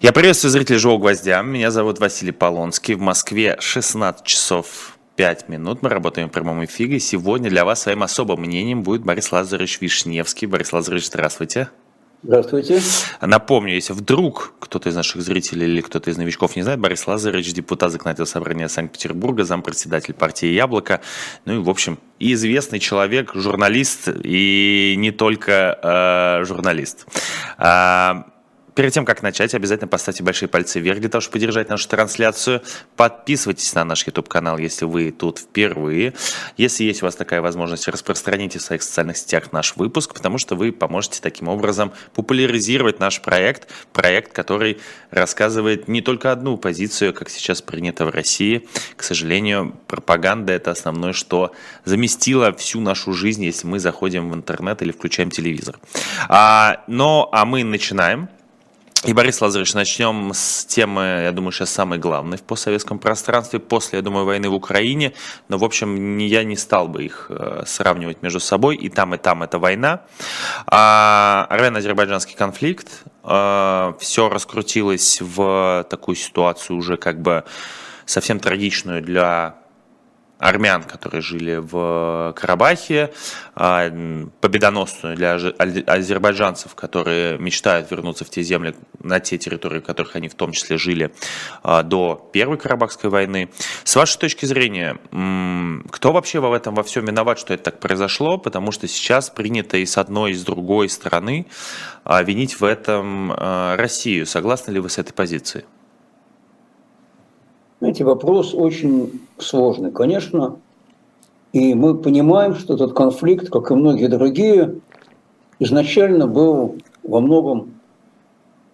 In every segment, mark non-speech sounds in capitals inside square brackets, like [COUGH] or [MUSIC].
Я приветствую зрителей «Живого гвоздя». Меня зовут Василий Полонский. В Москве 16 часов 5 минут. Мы работаем в прямом эфире. Сегодня для вас своим особым мнением будет Борис Лазаревич Вишневский. Борис Лазаревич, здравствуйте. Здравствуйте. Напомню, если вдруг кто-то из наших зрителей или кто-то из новичков не знает, Борис Лазаревич, депутат Законодательного собрания Санкт-Петербурга, зампредседатель партии «Яблоко», ну и, в общем, известный человек, журналист, и не только э, журналист. Перед тем, как начать, обязательно поставьте большие пальцы вверх для того, чтобы поддержать нашу трансляцию. Подписывайтесь на наш YouTube-канал, если вы тут впервые. Если есть у вас такая возможность, распространите в своих социальных сетях наш выпуск, потому что вы поможете таким образом популяризировать наш проект. Проект, который рассказывает не только одну позицию, как сейчас принято в России. К сожалению, пропаганда – это основное, что заместило всю нашу жизнь, если мы заходим в интернет или включаем телевизор. А, но, а мы начинаем. И, Борис Лазаревич, начнем с темы, я думаю, сейчас самой главной в постсоветском пространстве, после, я думаю, войны в Украине. Но, в общем, я не стал бы их э, сравнивать между собой. И там, и там это война. А, Армяно-азербайджанский конфликт. А, все раскрутилось в такую ситуацию уже как бы совсем трагичную для армян, которые жили в Карабахе, а, победоносную для азербайджанцев, которые мечтают вернуться в те земли, на те территории, в которых они в том числе жили а, до Первой Карабахской войны. С вашей точки зрения, кто вообще в этом во всем виноват, что это так произошло? Потому что сейчас принято и с одной, и с другой стороны а, винить в этом Россию. Согласны ли вы с этой позицией? Знаете, вопрос очень сложный, конечно. И мы понимаем, что этот конфликт, как и многие другие, изначально был во многом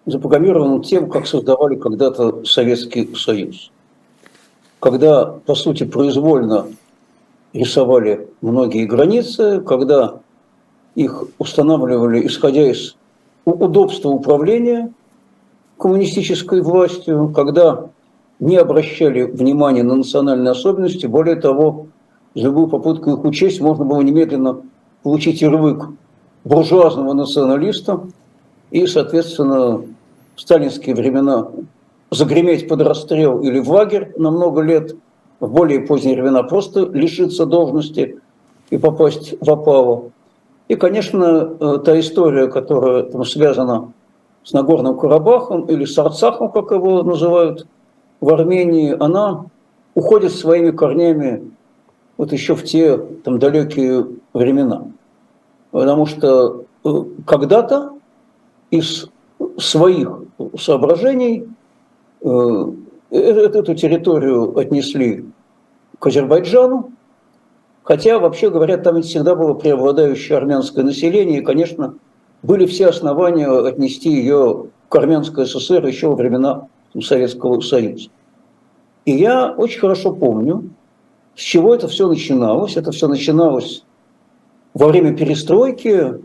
запрограммирован тем, как создавали когда-то Советский Союз. Когда, по сути, произвольно рисовали многие границы, когда их устанавливали, исходя из удобства управления коммунистической властью, когда не обращали внимания на национальные особенности. Более того, за любую попытку их учесть можно было немедленно получить ярлык буржуазного националиста и, соответственно, в сталинские времена загреметь под расстрел или в лагерь на много лет, в более поздние времена просто лишиться должности и попасть в опалу. И, конечно, э, та история, которая там связана с Нагорным Карабахом или с Арцахом, как его называют в Армении, она уходит своими корнями вот еще в те там далекие времена. Потому что э, когда-то из своих соображений э, э, эту территорию отнесли к Азербайджану, хотя, вообще говоря, там всегда было преобладающее армянское население, и, конечно, были все основания отнести ее к Армянской ССР еще во времена Советского Союза. И я очень хорошо помню, с чего это все начиналось. Это все начиналось во время перестройки,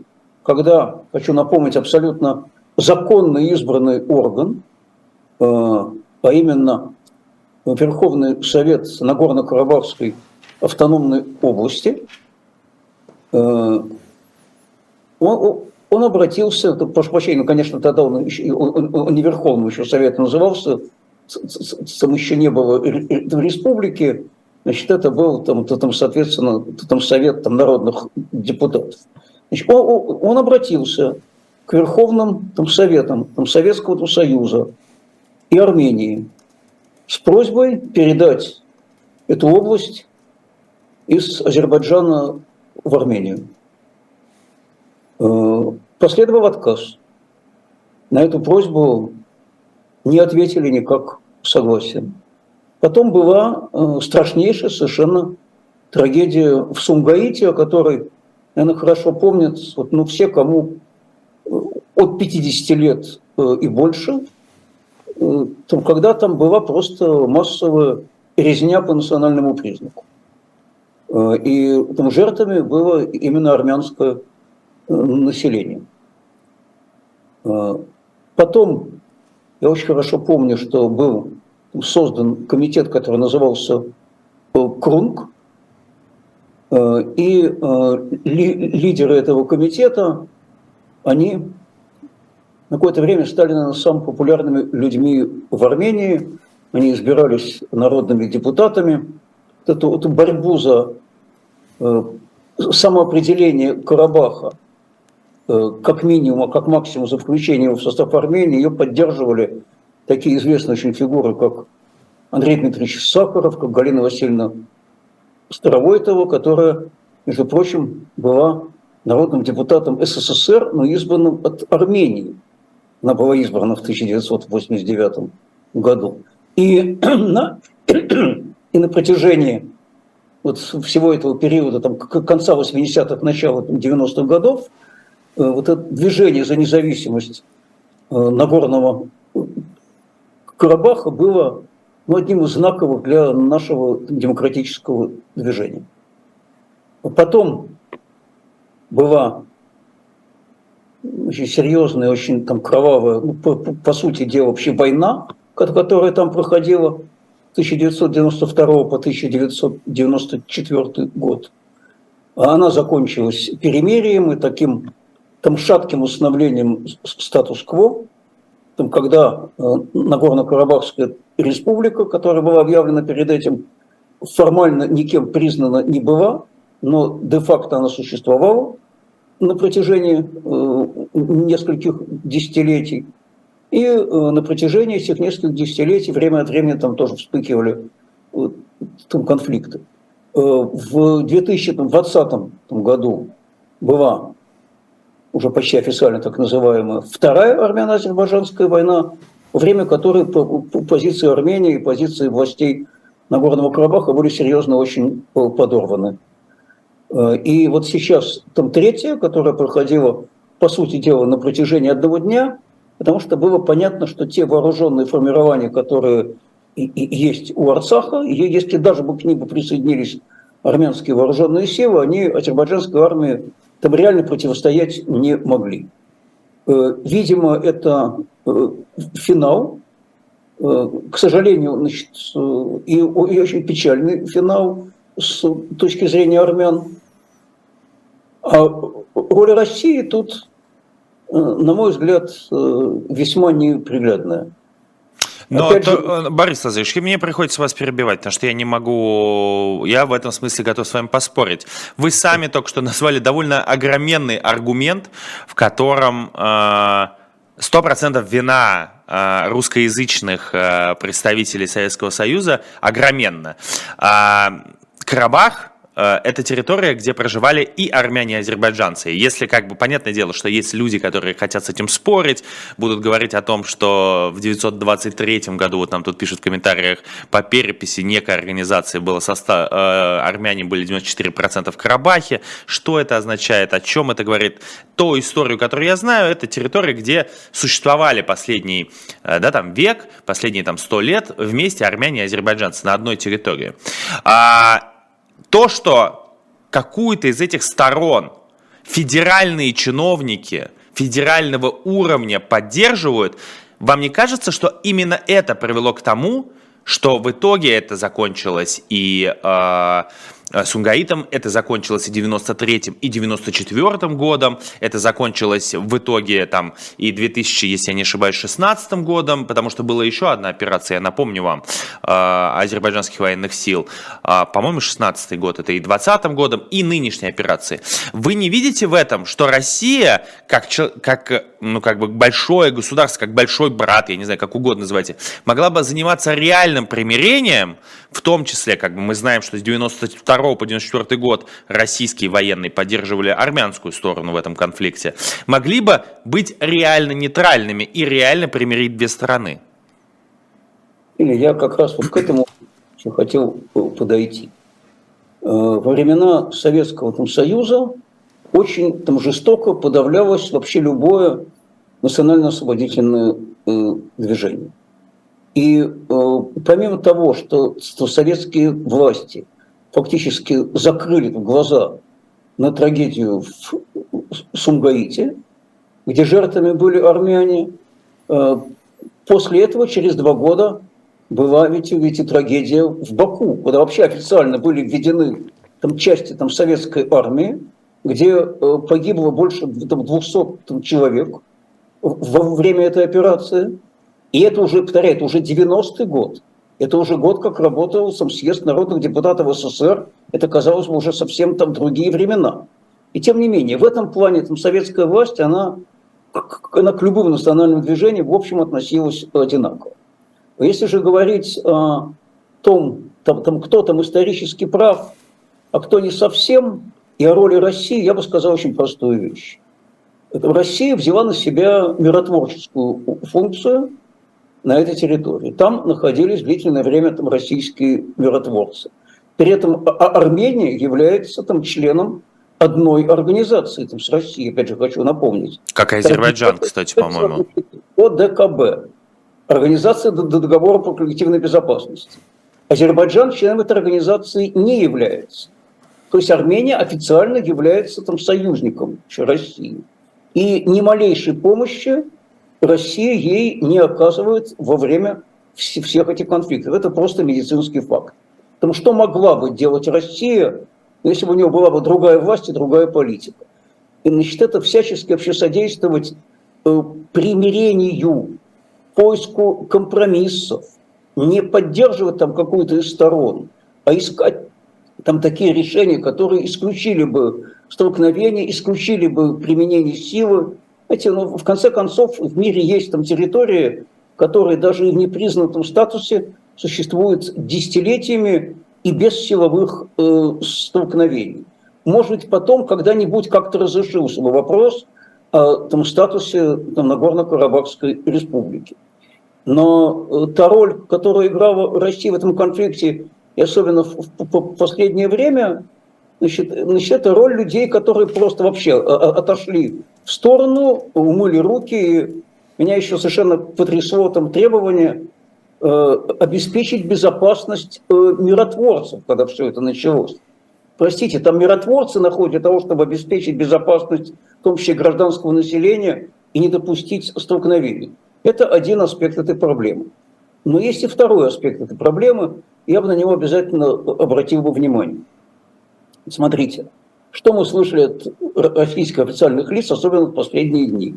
когда, хочу напомнить, абсолютно законно избранный орган, э, а именно Верховный Совет Нагорно-Карабахской автономной области, э, он обратился, прошу прощения, ну, конечно, тогда он, он, он не Верховным еще Совет назывался, там еще не было в республике, значит, это был там, там соответственно, там совет там, народных депутатов. Значит, он, он обратился к Верховным там, Советам там, Советского там, Союза и Армении с просьбой передать эту область из Азербайджана в Армению. Последовал отказ. На эту просьбу не ответили никак согласием. Потом была э, страшнейшая совершенно трагедия в Сумгаите, о которой, наверное, хорошо помнят вот, ну, все, кому э, от 50 лет э, и больше, там, когда там была просто массовая резня по национальному признаку. И там жертвами было именно армянское население. Потом я очень хорошо помню, что был создан комитет, который назывался э, Крунг, э, и э, лидеры этого комитета, они на какое-то время стали наверное, самыми популярными людьми в Армении. Они избирались народными депутатами. Эту, эту борьбу за э, самоопределение Карабаха, как минимум, а как максимум за включение его в состав Армении, ее поддерживали такие известные очень фигуры, как Андрей Дмитриевич Сахаров, как Галина Васильевна Старовойтова, которая, между прочим, была народным депутатом СССР, но избранным от Армении. Она была избрана в 1989 году. И [CLEARS THROAT] на, [CLEARS THROAT] и на протяжении вот всего этого периода, там, конца 80-х, начала 90-х годов, э, вот это движение за независимость э, Нагорного Карабаха было ну, одним из знаковых для нашего демократического движения. Потом была очень серьезная, очень там кровавая, ну, по, по, сути дела, вообще война, которая там проходила 1992 по 1994 год. Она закончилась перемирием и таким там шатким установлением статус-кво, там, когда э, Нагорно-Карабахская республика, которая была объявлена перед этим, формально никем признана не была, но де-факто она существовала на протяжении э, нескольких десятилетий. И э, на протяжении этих нескольких десятилетий время от времени там тоже вспыхивали э, там конфликты. В 2020 году была уже почти официально так называемая Вторая армяно-азербайджанская война, во время которой позиции Армении и позиции властей Нагорного Карабаха были серьезно очень подорваны. И вот сейчас там третья, которая проходила, по сути дела, на протяжении одного дня – потому что было понятно, что те вооруженные формирования, которые есть у Арцаха, если даже бы к ним присоединились армянские вооруженные силы, они азербайджанской армии там реально противостоять не могли. Э, видимо, это э, финал, э, к сожалению, значит, и, и очень печальный финал с точки зрения армян. А роль России тут на мой взгляд, весьма неприглядная. Но, Опять то, же... Э, Борис Лазаревич, мне приходится вас перебивать, потому что я не могу, я в этом смысле готов с вами поспорить. Вы сами только что назвали довольно огроменный аргумент, в котором э, 100% вина русскоязычных представителей Советского Союза огроменна. А Карабах Э, это территория, где проживали и армяне, и азербайджанцы. Если, как бы, понятное дело, что есть люди, которые хотят с этим спорить, будут говорить о том, что в 923 году, вот нам тут пишут в комментариях, по переписи некой организации было состав, э, армяне были 94% в Карабахе. Что это означает, о чем это говорит? Ту историю, которую я знаю, это территория, где существовали последний, э, да, там, век, последние там 100 лет вместе армяне и азербайджанцы на одной территории. А то, что какую-то из этих сторон федеральные чиновники федерального уровня поддерживают, вам не кажется, что именно это привело к тому, что в итоге это закончилось и э, Сунгаитом. Это закончилось и 93-м, и 94-м годом. Это закончилось в итоге там и 2000, если я не ошибаюсь, 16 годом, потому что была еще одна операция, я напомню вам, э, азербайджанских военных сил. Э, по-моему, 16 год, это и 20 годом, и нынешней операции. Вы не видите в этом, что Россия, как, как, ну, как бы большое государство, как большой брат, я не знаю, как угодно называйте, могла бы заниматься реальным примирением, в том числе, как бы мы знаем, что с 92 по 94 год российские военные поддерживали армянскую сторону в этом конфликте, могли бы быть реально нейтральными и реально примирить две стороны. Или я как раз вот к этому хотел подойти. Э, во времена Советского там, Союза очень там, жестоко подавлялось вообще любое национально-освободительное э, движение. И э, помимо того, что, что советские власти фактически закрыли глаза на трагедию в Сумгаите, где жертвами были армяне, э, после этого, через два года, была ведь, ведь и трагедия в Баку, куда вообще официально были введены там, части там, советской армии, где э, погибло больше там, 200 там, человек, во время этой операции. И это уже, повторяю, это уже 90-й год. Это уже год, как работал сам съезд народных депутатов СССР. Это, казалось бы, уже совсем там другие времена. И тем не менее, в этом плане там, советская власть, она, она к любым национальным движениям, в общем, относилась одинаково. Если же говорить о том, там, там, кто там исторически прав, а кто не совсем, и о роли России, я бы сказал очень простую вещь. Россия взяла на себя миротворческую функцию на этой территории. Там находились длительное время там, российские миротворцы. При этом а, Армения является там, членом одной организации там, с Россией, опять же, хочу напомнить. Как Азербайджан, кстати, по-моему. ОДКБ. Организация договора по коллективной безопасности. Азербайджан членом этой организации не является. То есть Армения официально является там союзником России. И ни малейшей помощи Россия ей не оказывает во время всех этих конфликтов. Это просто медицинский факт. Потому что могла бы делать Россия, если бы у нее была бы другая власть и другая политика. И значит, это всячески вообще содействовать э, примирению, поиску компромиссов, не поддерживать там какую-то из сторон, а искать там такие решения, которые исключили бы столкновение, исключили бы применение силы. Знаете, ну, в конце концов, в мире есть там территории, которые даже в непризнанном статусе существуют десятилетиями и без силовых э, столкновений. Может быть, потом когда-нибудь как-то разрешился бы вопрос о том, статусе там, Нагорно-Карабахской республики. Но э, та роль, которую играла Россия в этом конфликте, и особенно в, в последнее время, значит, значит, это роль людей, которые просто вообще а, отошли в сторону, умыли руки. Меня еще совершенно потрясло там требование э, обеспечить безопасность э, миротворцев, когда все это началось. Простите, там миротворцы находят для того, чтобы обеспечить безопасность, в том числе гражданского населения, и не допустить столкновений. Это один аспект этой проблемы. Но есть и второй аспект этой проблемы, я бы на него обязательно обратил бы внимание. Смотрите, что мы слышали от российских официальных лиц, особенно в последние дни,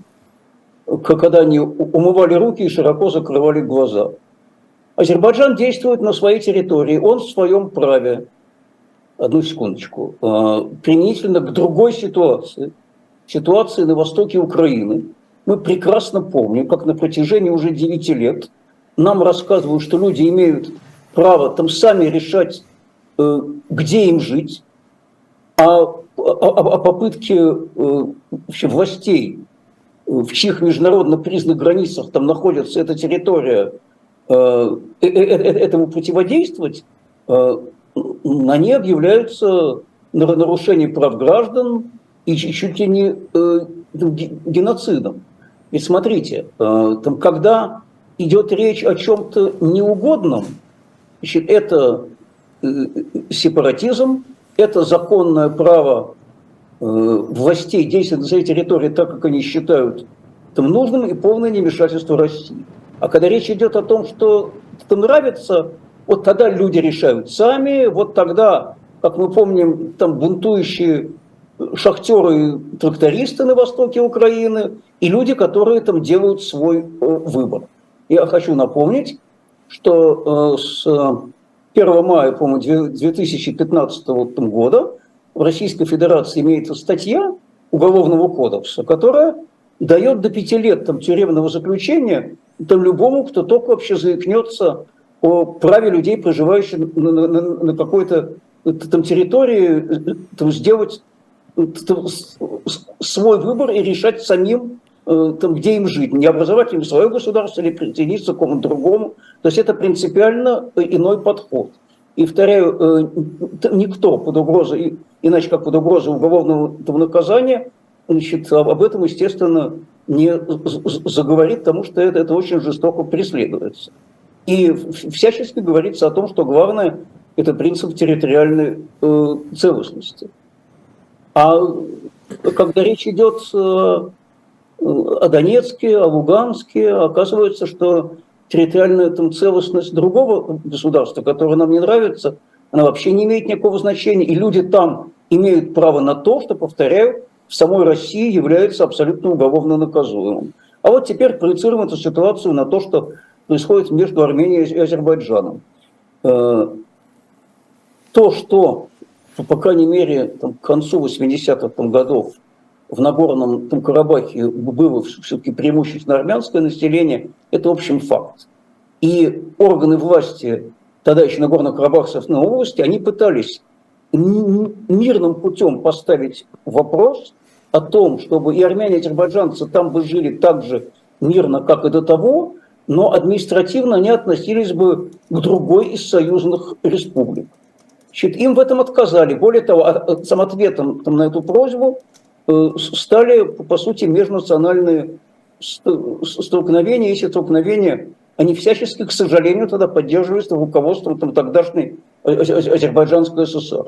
когда они умывали руки и широко закрывали глаза. Азербайджан действует на своей территории, он в своем праве, одну секундочку, а, применительно к другой ситуации, ситуации на востоке Украины. Мы прекрасно помним, как на протяжении уже 9 лет нам рассказывают, что люди имеют право там сами решать, э, где им жить, а о, попытке э, вообще властей, в чьих международно признанных границах там находится эта территория, э, этому противодействовать, они объявляются нарушением прав граждан и чуть ли не геноцидом. Ведь смотрите, там, когда идет речь о чем-то неугодном, Значит, это э, сепаратизм, это законное право э, властей действовать на своей территории так, как они считают там нужным, и полное невмешательство России. А когда речь идет о том, что это нравится, вот тогда люди решают сами, вот тогда, как мы помним, там бунтующие шахтеры трактористы на востоке Украины и люди, которые там делают свой э, выбор. Я хочу напомнить, что э, с 1 мая, по-моему, 2015 года в Российской Федерации имеется статья Уголовного кодекса, которая дает до пяти лет там, тюремного заключения там, любому, кто только вообще заикнется о праве людей, проживающих на, на, на какой-то там, территории, там, сделать там, свой выбор и решать самим, Э, там, где им жить, не образовать им свое государство или присоединиться к какому-то другому. То есть это принципиально иной подход. И, повторяю, э, никто под угрозой, иначе как под угрозой уголовного наказания, значит, об этом, естественно, не заговорит, потому что это, это очень жестоко преследуется. И всячески говорится о том, что главное – это принцип территориальной э, целостности. А когда речь идет э, о Донецке, о Луганске. Оказывается, что территориальная там, целостность другого государства, которое нам не нравится, она вообще не имеет никакого значения. И люди там имеют право на то, что, повторяю, в самой России является абсолютно уголовно наказуемым. А вот теперь проецируем эту ситуацию на то, что происходит между Арменией и Азербайджаном. Э, то, что, по крайней мере, там, к концу 80-х годов в Нагорном там, Карабахе было все-таки преимущественно армянское население, это, в общем, факт. И органы власти тогда еще Нагорно-Карабахской области, они пытались мирным путем поставить вопрос о том, чтобы и армяне, и азербайджанцы там бы жили так же мирно, как и до того, но административно они относились бы к другой из союзных республик. Значит, им в этом отказали. Более того, а, а, сам ответом там, на эту просьбу стали, по сути, межнациональные столкновения. Эти столкновения, они всячески, к сожалению, тогда поддерживались руководством там, тогдашней Азербайджанской ССР.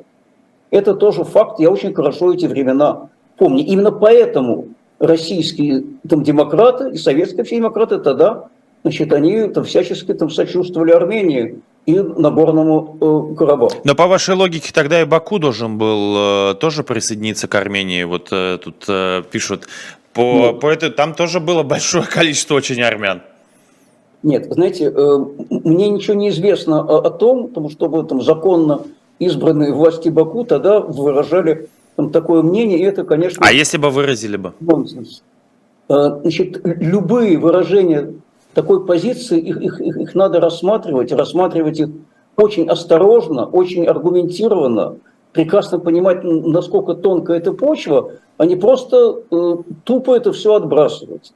Это тоже факт, я очень хорошо эти времена помню. Именно поэтому российские там, демократы и советские демократы тогда значит, они там, всячески там, сочувствовали Армении и Нагорному э, Карабаху. Но по вашей логике тогда и Баку должен был э, тоже присоединиться к Армении. Вот э, тут пишут, по, ну, по этой, там тоже было большое [LAUGHS] количество очень армян. Нет, знаете, мне ничего не известно о, о том, потому что там законно избранные власти Баку тогда выражали там, такое мнение, и это, конечно... А если бы выразили бы? Нонсенс. Значит, любые выражения такой позиции, их, их, их, их надо рассматривать, рассматривать их очень осторожно, очень аргументированно, прекрасно понимать, насколько тонкая эта почва, а не просто э, тупо это все отбрасывать.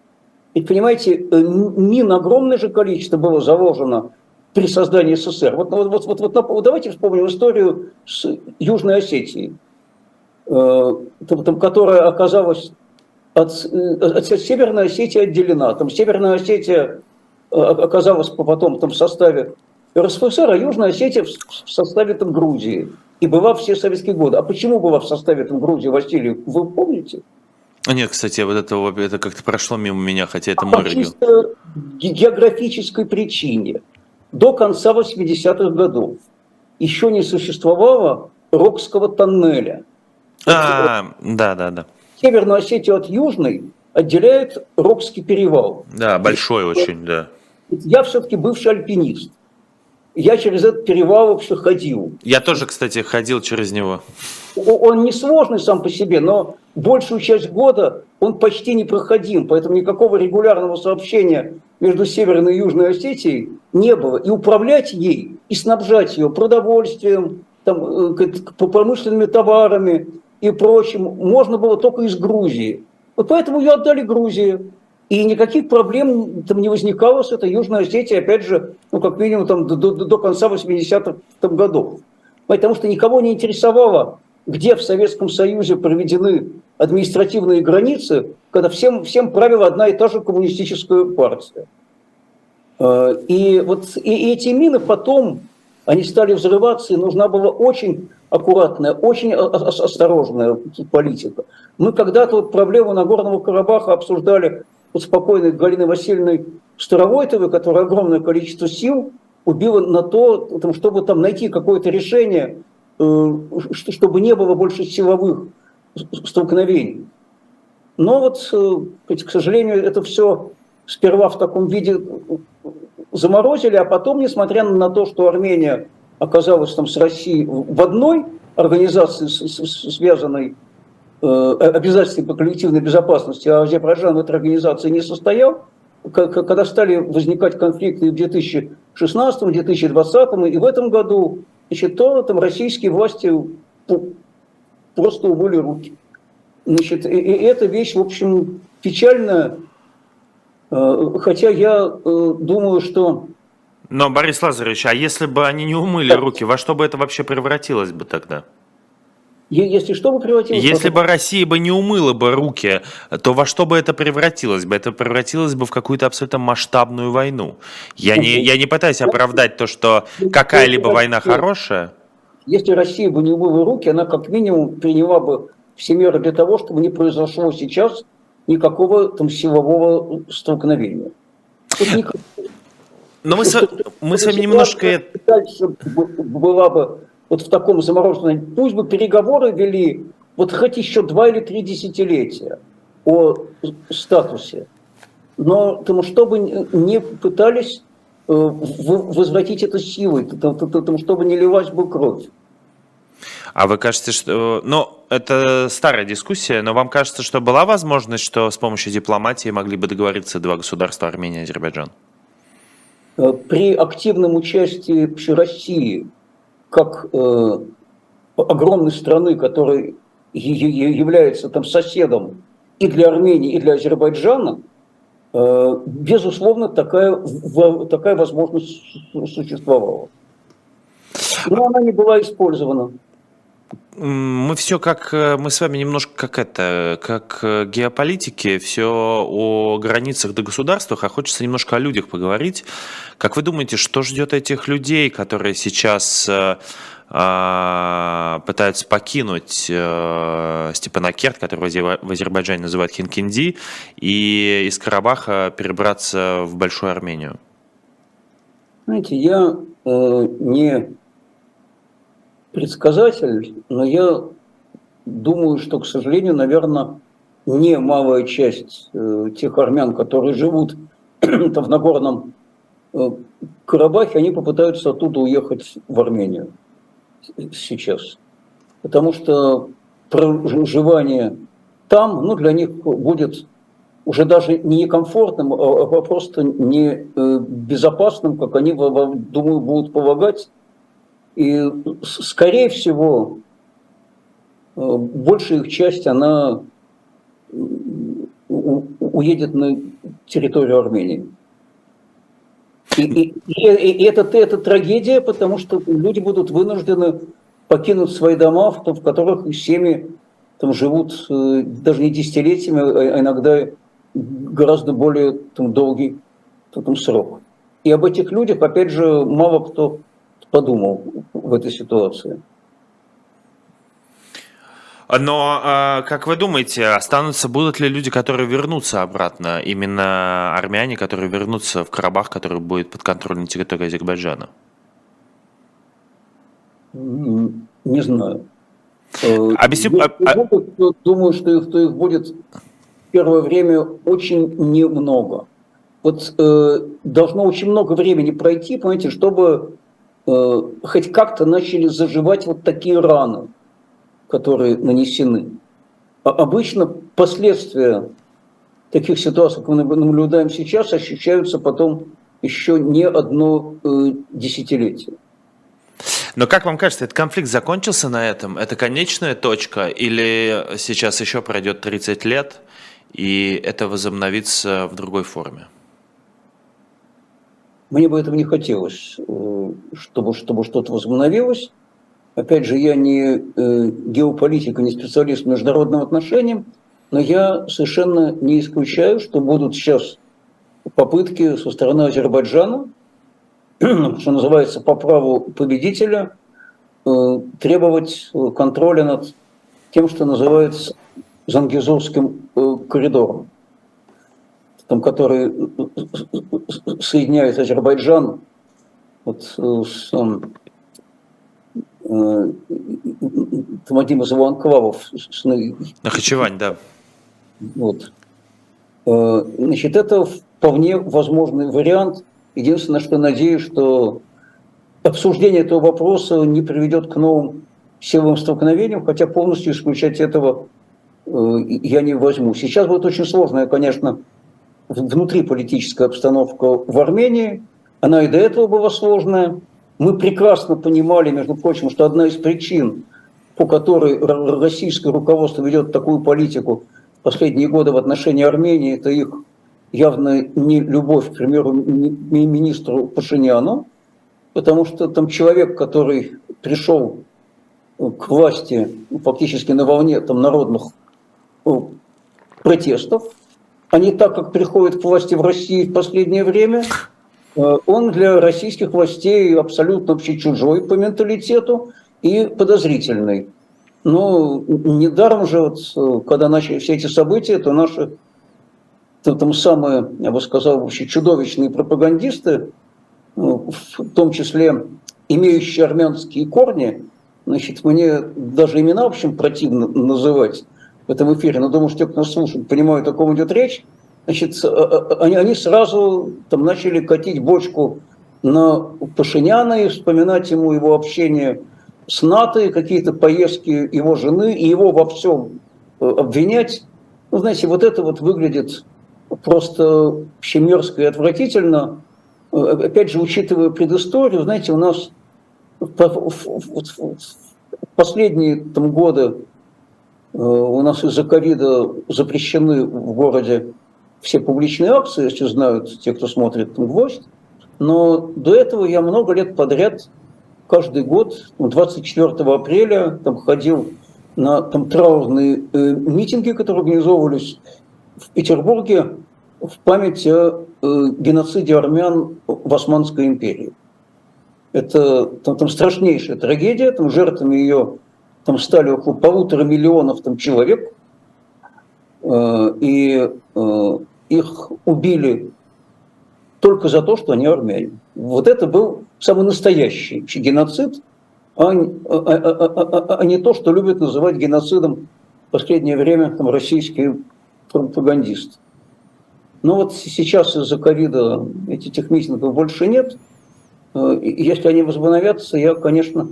Ведь, понимаете, э, мин огромное же количество было заложено при создании СССР. Вот, вот, вот, вот, давайте вспомним историю с Южной Осетией, э, там, там, которая оказалась от, э, от Северной Осетии отделена. Там Северная Осетия оказалась потом там, в составе РСФСР, а Южная Осетия в составе там, Грузии. И была все советские годы. А почему была в составе там, Грузии, Василий, вы помните? А нет, кстати, вот это, это как-то прошло мимо меня, хотя это а мой регион. По географической причине. До конца 80-х годов еще не существовало Рокского тоннеля. А, да, да, да. Северную Осетию от Южной отделяет Рокский перевал. Да, большой очень, да. Я все-таки бывший альпинист. Я через этот перевал вообще ходил. Я тоже, кстати, ходил через него. Он не сложный сам по себе, но большую часть года он почти не проходим, поэтому никакого регулярного сообщения между Северной и Южной Осетией не было. И управлять ей, и снабжать ее продовольствием, там, э, промышленными товарами и прочим можно было только из Грузии. Вот поэтому ее отдали Грузии. И никаких проблем там не возникало с этой Южной Осетией, опять же, ну, как минимум там, до, до, до конца 80-х годов. Потому что никого не интересовало, где в Советском Союзе проведены административные границы, когда всем, всем правила одна и та же коммунистическая партия. Э, и вот и эти мины потом, они стали взрываться, и нужна была очень аккуратная, очень осторожная политика. Мы когда-то вот проблему Нагорного Карабаха обсуждали вот спокойной Галиной Васильевной Старовойтовой, которая огромное количество сил убила на то, чтобы там найти какое-то решение, э, чтобы не было больше силовых столкновений. Но вот, э, к сожалению, это все сперва в таком виде заморозили, а потом, несмотря на то, что Армения оказалась там с Россией в одной организации, связанной Э, обязательств по коллективной безопасности, а Азербайджан в этой организации не состоял, когда стали возникать конфликты в 2016, 2020 и в этом году, значит, то там российские власти просто умыли руки. Значит, и, и эта вещь, в общем, печальная, э, хотя я э, думаю, что... Но, Борис Лазаревич, а если бы они не умыли руки, во что бы это вообще превратилось бы тогда? Если что бы превратилось... Если бы Россия бы не умыла бы руки, то во что бы это превратилось бы? Это превратилось бы в какую-то абсолютно масштабную войну. Я не, я не пытаюсь оправдать то, что какая-либо война хорошая. Если Россия бы не умыла руки, она как минимум приняла бы все меры для того, чтобы не произошло сейчас никакого там силового столкновения. Но мы, с, мы с вами немножко... Была бы вот в таком замороженном, пусть бы переговоры вели вот хоть еще два или три десятилетия о статусе. но потому, чтобы не пытались э, возвратить это силой, потому, чтобы не ливать бы кровь. А вы кажете, что... Ну, это старая дискуссия, но вам кажется, что была возможность, что с помощью дипломатии могли бы договориться два государства, Армения и Азербайджан? Э, при активном участии России, как э, огромной страны, которая является там соседом и для Армении, и для Азербайджана, э, безусловно, такая, такая возможность существовала. Но она не была использована мы все как, э, мы с вами немножко как это, как э, геополитики, все о границах до государствах, а хочется немножко о людях поговорить. Как вы думаете, что ждет этих людей, которые сейчас э, а, пытаются покинуть э, Степанакерт, который в Азербайджане называют Хинкинди, и из Карабаха перебраться в Большую Армению? Знаете, я э, не предсказатель, но я думаю, что, к сожалению, наверное, не малая часть э, тех армян, которые живут [CLEARS THROAT] в Нагорном э, Карабахе, они попытаются оттуда уехать в Армению сейчас. Потому что проживание там, ну, для них будет уже даже не некомфортным, а, а просто не э, безопасным, как они, думаю, будут полагать и, скорее всего, э, большая их часть, она уедет на территорию Армении. И, и, и это, это трагедия, потому что люди будут вынуждены покинуть свои дома, в, в которых семьи там живут э, даже не десятилетиями, а, а иногда гораздо более там, долгий там, срок. И об этих людях, опять же, мало кто подумал в этой ситуации. Но, а, как вы думаете, останутся, будут ли люди, которые вернутся обратно, именно армяне, которые вернутся в Карабах, который будет под контролем территории Азербайджана? Не знаю. Э, Объясню... Я а, а думаю, что их, что их будет в первое время очень немного. Вот э, должно очень много времени пройти, понимаете, чтобы Э, хоть как-то начали заживать вот такие раны, которые нанесены. А обычно последствия таких ситуаций, как мы наблюдаем сейчас, ощущаются потом еще не одно э, десятилетие. Но как вам кажется, этот конфликт закончился на этом? Это конечная точка? Или сейчас еще пройдет 30 лет, и это возобновится в другой форме? Мне бы этого не хотелось, э, чтобы, чтобы что-то возобновилось. Опять же, я не э, геополитик, не специалист по международным отношениям, но я совершенно не исключаю, что будут сейчас попытки со стороны Азербайджана, [CLEARS THROAT] что называется, по праву победителя, э, требовать контроля над тем, что называется Зангизурским коридором там, который э, э, соединяет Азербайджан вот, э, с э, там один из его анклавов. Нахачевань, да. Вот. Значит, это вполне возможный вариант. Единственное, что надеюсь, что обсуждение этого вопроса не приведет к новым силовым столкновениям, хотя полностью исключать этого я не возьму. Сейчас будет очень сложная, конечно, внутриполитическая обстановка в Армении, она и до этого была сложная. Мы прекрасно понимали, между прочим, что одна из причин, по которой российское руководство ведет такую политику последние годы в отношении Армении, это их явно не любовь к премьер-министру Пашиняну, потому что там человек, который пришел к власти фактически на волне там, народных э, протестов, не так, как приходит к власти в России в последнее время. Э, он для российских властей абсолютно вообще чужой по менталитету и подозрительный. Но недаром же, вот, э, когда начали все эти события, то наши то, там самые, я бы сказал, вообще чудовищные пропагандисты, э, в том числе имеющие армянские корни, значит, мне даже имена, в общем, противно называть, в этом эфире, но думаю, что те, кто нас слушает, понимают, о ком идет речь. значит, они, они сразу там начали катить бочку на Пашиняна и вспоминать ему его общение с НАТО, какие-то поездки его жены, и его во всем обвинять. Ну, знаете, вот это вот выглядит просто вообще мерзко и отвратительно. Опять же, учитывая предысторию, знаете, у нас в последние там, годы э, у нас из-за ковида запрещены в городе все публичные акции, если знают те, кто смотрит «Гвоздь». Но до этого я много лет подряд, каждый год, 24 апреля, там ходил на там, траурные э, митинги, которые организовывались в Петербурге в память о э, геноциде армян в Османской империи. Это там, там страшнейшая трагедия, там жертвами ее там стали около полутора миллионов там, человек, э, и э, их убили только за то, что они армяне. Вот это был самый настоящий геноцид, а, а, а, а не то, что любят называть геноцидом в последнее время там, российские пропагандисты. Но вот сейчас из-за ковида этих митингов больше нет – Э, если они возобновятся, я, конечно,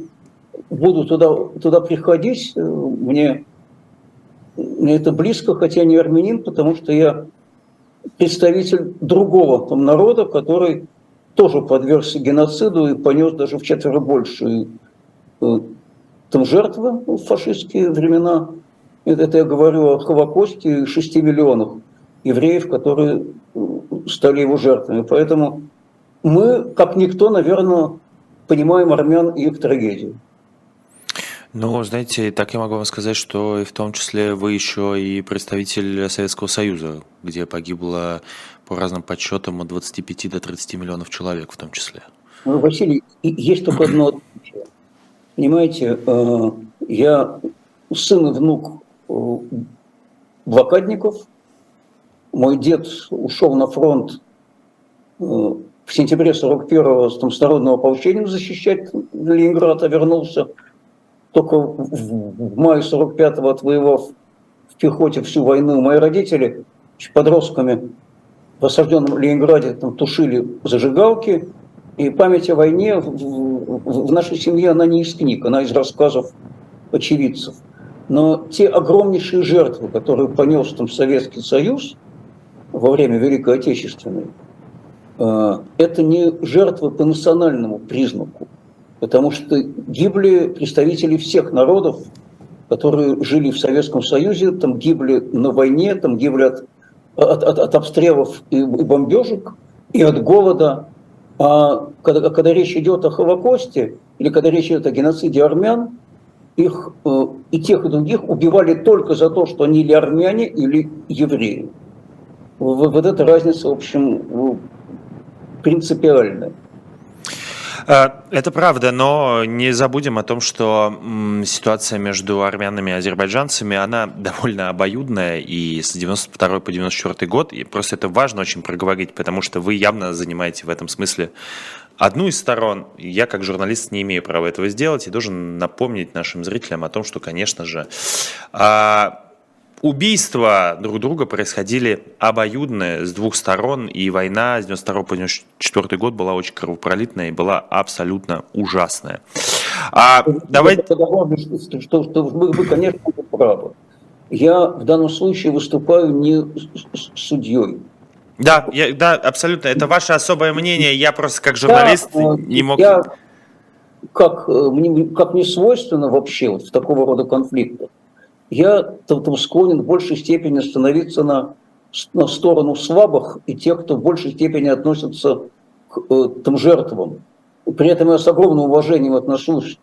буду туда, туда приходить. Э, мне, мне это близко, хотя не армянин, потому что я представитель другого там, народа, который тоже подвергся геноциду и понес даже в четверо больше э, там жертвы в фашистские времена. Это, я говорю о Холокосте 6 миллионов евреев, которые стали его жертвами. Поэтому мы, как никто, наверное, понимаем армян и их трагедию. Ну, знаете, так я могу вам сказать, что и в том числе вы еще и представитель Советского Союза, где погибло по разным подсчетам от 25 до 30 миллионов человек в том числе. Ну, Василий, есть только одно отличие. Понимаете, э, я сын и внук э, блокадников. Мой дед ушел на фронт э, в сентябре 41-го там, с народным ополчением защищать Ленинград, а вернулся только в мае 45-го отвоевав в пехоте всю войну. Мои родители подростками в осажденном Ленинграде там, тушили зажигалки, и память о войне в, в, в нашей семье, она не из книг, она из рассказов очевидцев. Но те огромнейшие жертвы, которые понес там Советский Союз во время Великой Отечественной, Э, это не жертвы по национальному признаку, потому что гибли представители всех народов, которые жили в Советском Союзе, там гибли на войне, там гибли от, от, от, от обстрелов и, бомбежек, и от голода. А когда, когда речь идет о Холокосте, или когда речь идет о геноциде армян, их э, и тех, и других убивали только за то, что они или армяне, или евреи. Вот, эта разница, в общем, принципиально. А, это правда, но не забудем о том, что ситуация между армянами и азербайджанцами, она [LAUGHS] довольно обоюдная, и с 92 по 94 год, и просто это важно очень проговорить, потому что вы явно занимаете в этом смысле одну из сторон. Я, как журналист, не имею права этого сделать и должен напомнить нашим зрителям о том, что, конечно же, а, убийства друг друга происходили обоюдно с двух сторон, и война с 92 по 94 год была очень кровопролитная и была абсолютно ужасная. А, давайте... Что, что, что вы, вы, конечно, правы. Я в данном случае выступаю не судьей. Да, я, да, абсолютно. Это ваше особое мнение. Я просто как журналист да, не мог... Я, как, э, мне, как не свойственно вообще вот в такого рода конфликтах, я там, склонен в большей степени становиться на, на сторону слабых и тех, кто в большей степени относится к э, там, жертвам. При этом я с огромным уважением отношусь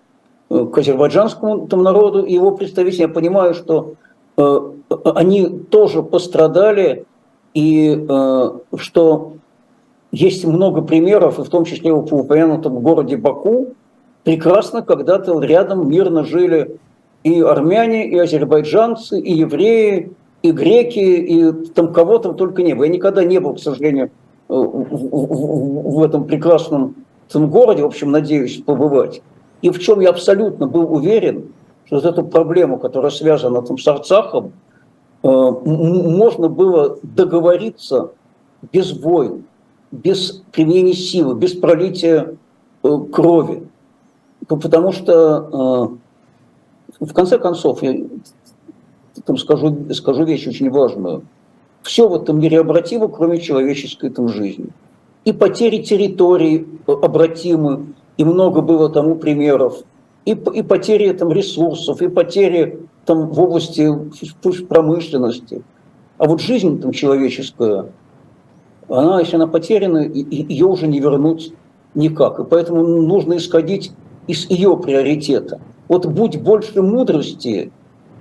э, к азербайджанскому там, народу и его представителям. Я понимаю, что э, они тоже пострадали, и э, что есть много примеров, и в том числе в упомянутом городе Баку, прекрасно когда-то рядом мирно жили и армяне, и азербайджанцы, и евреи, и греки, и там кого там только не было. Я никогда не был, к сожалению, в, в, этом прекрасном этом городе, в общем, надеюсь побывать. И в чем я абсолютно был уверен, что вот эту проблему, которая связана там, с Арцахом, можно было договориться без войн, без применения силы, без пролития крови. Потому что, в конце концов, я там скажу, скажу вещь очень важную. Все в этом мире обратимо, кроме человеческой там жизни. И потери территорий обратимы, и много было тому примеров, и, и потери там, ресурсов, и потери там, в области промышленности. А вот жизнь там, человеческая, она, если она потеряна, ее уже не вернуть никак. И поэтому нужно исходить из ее приоритета. Вот будь больше мудрости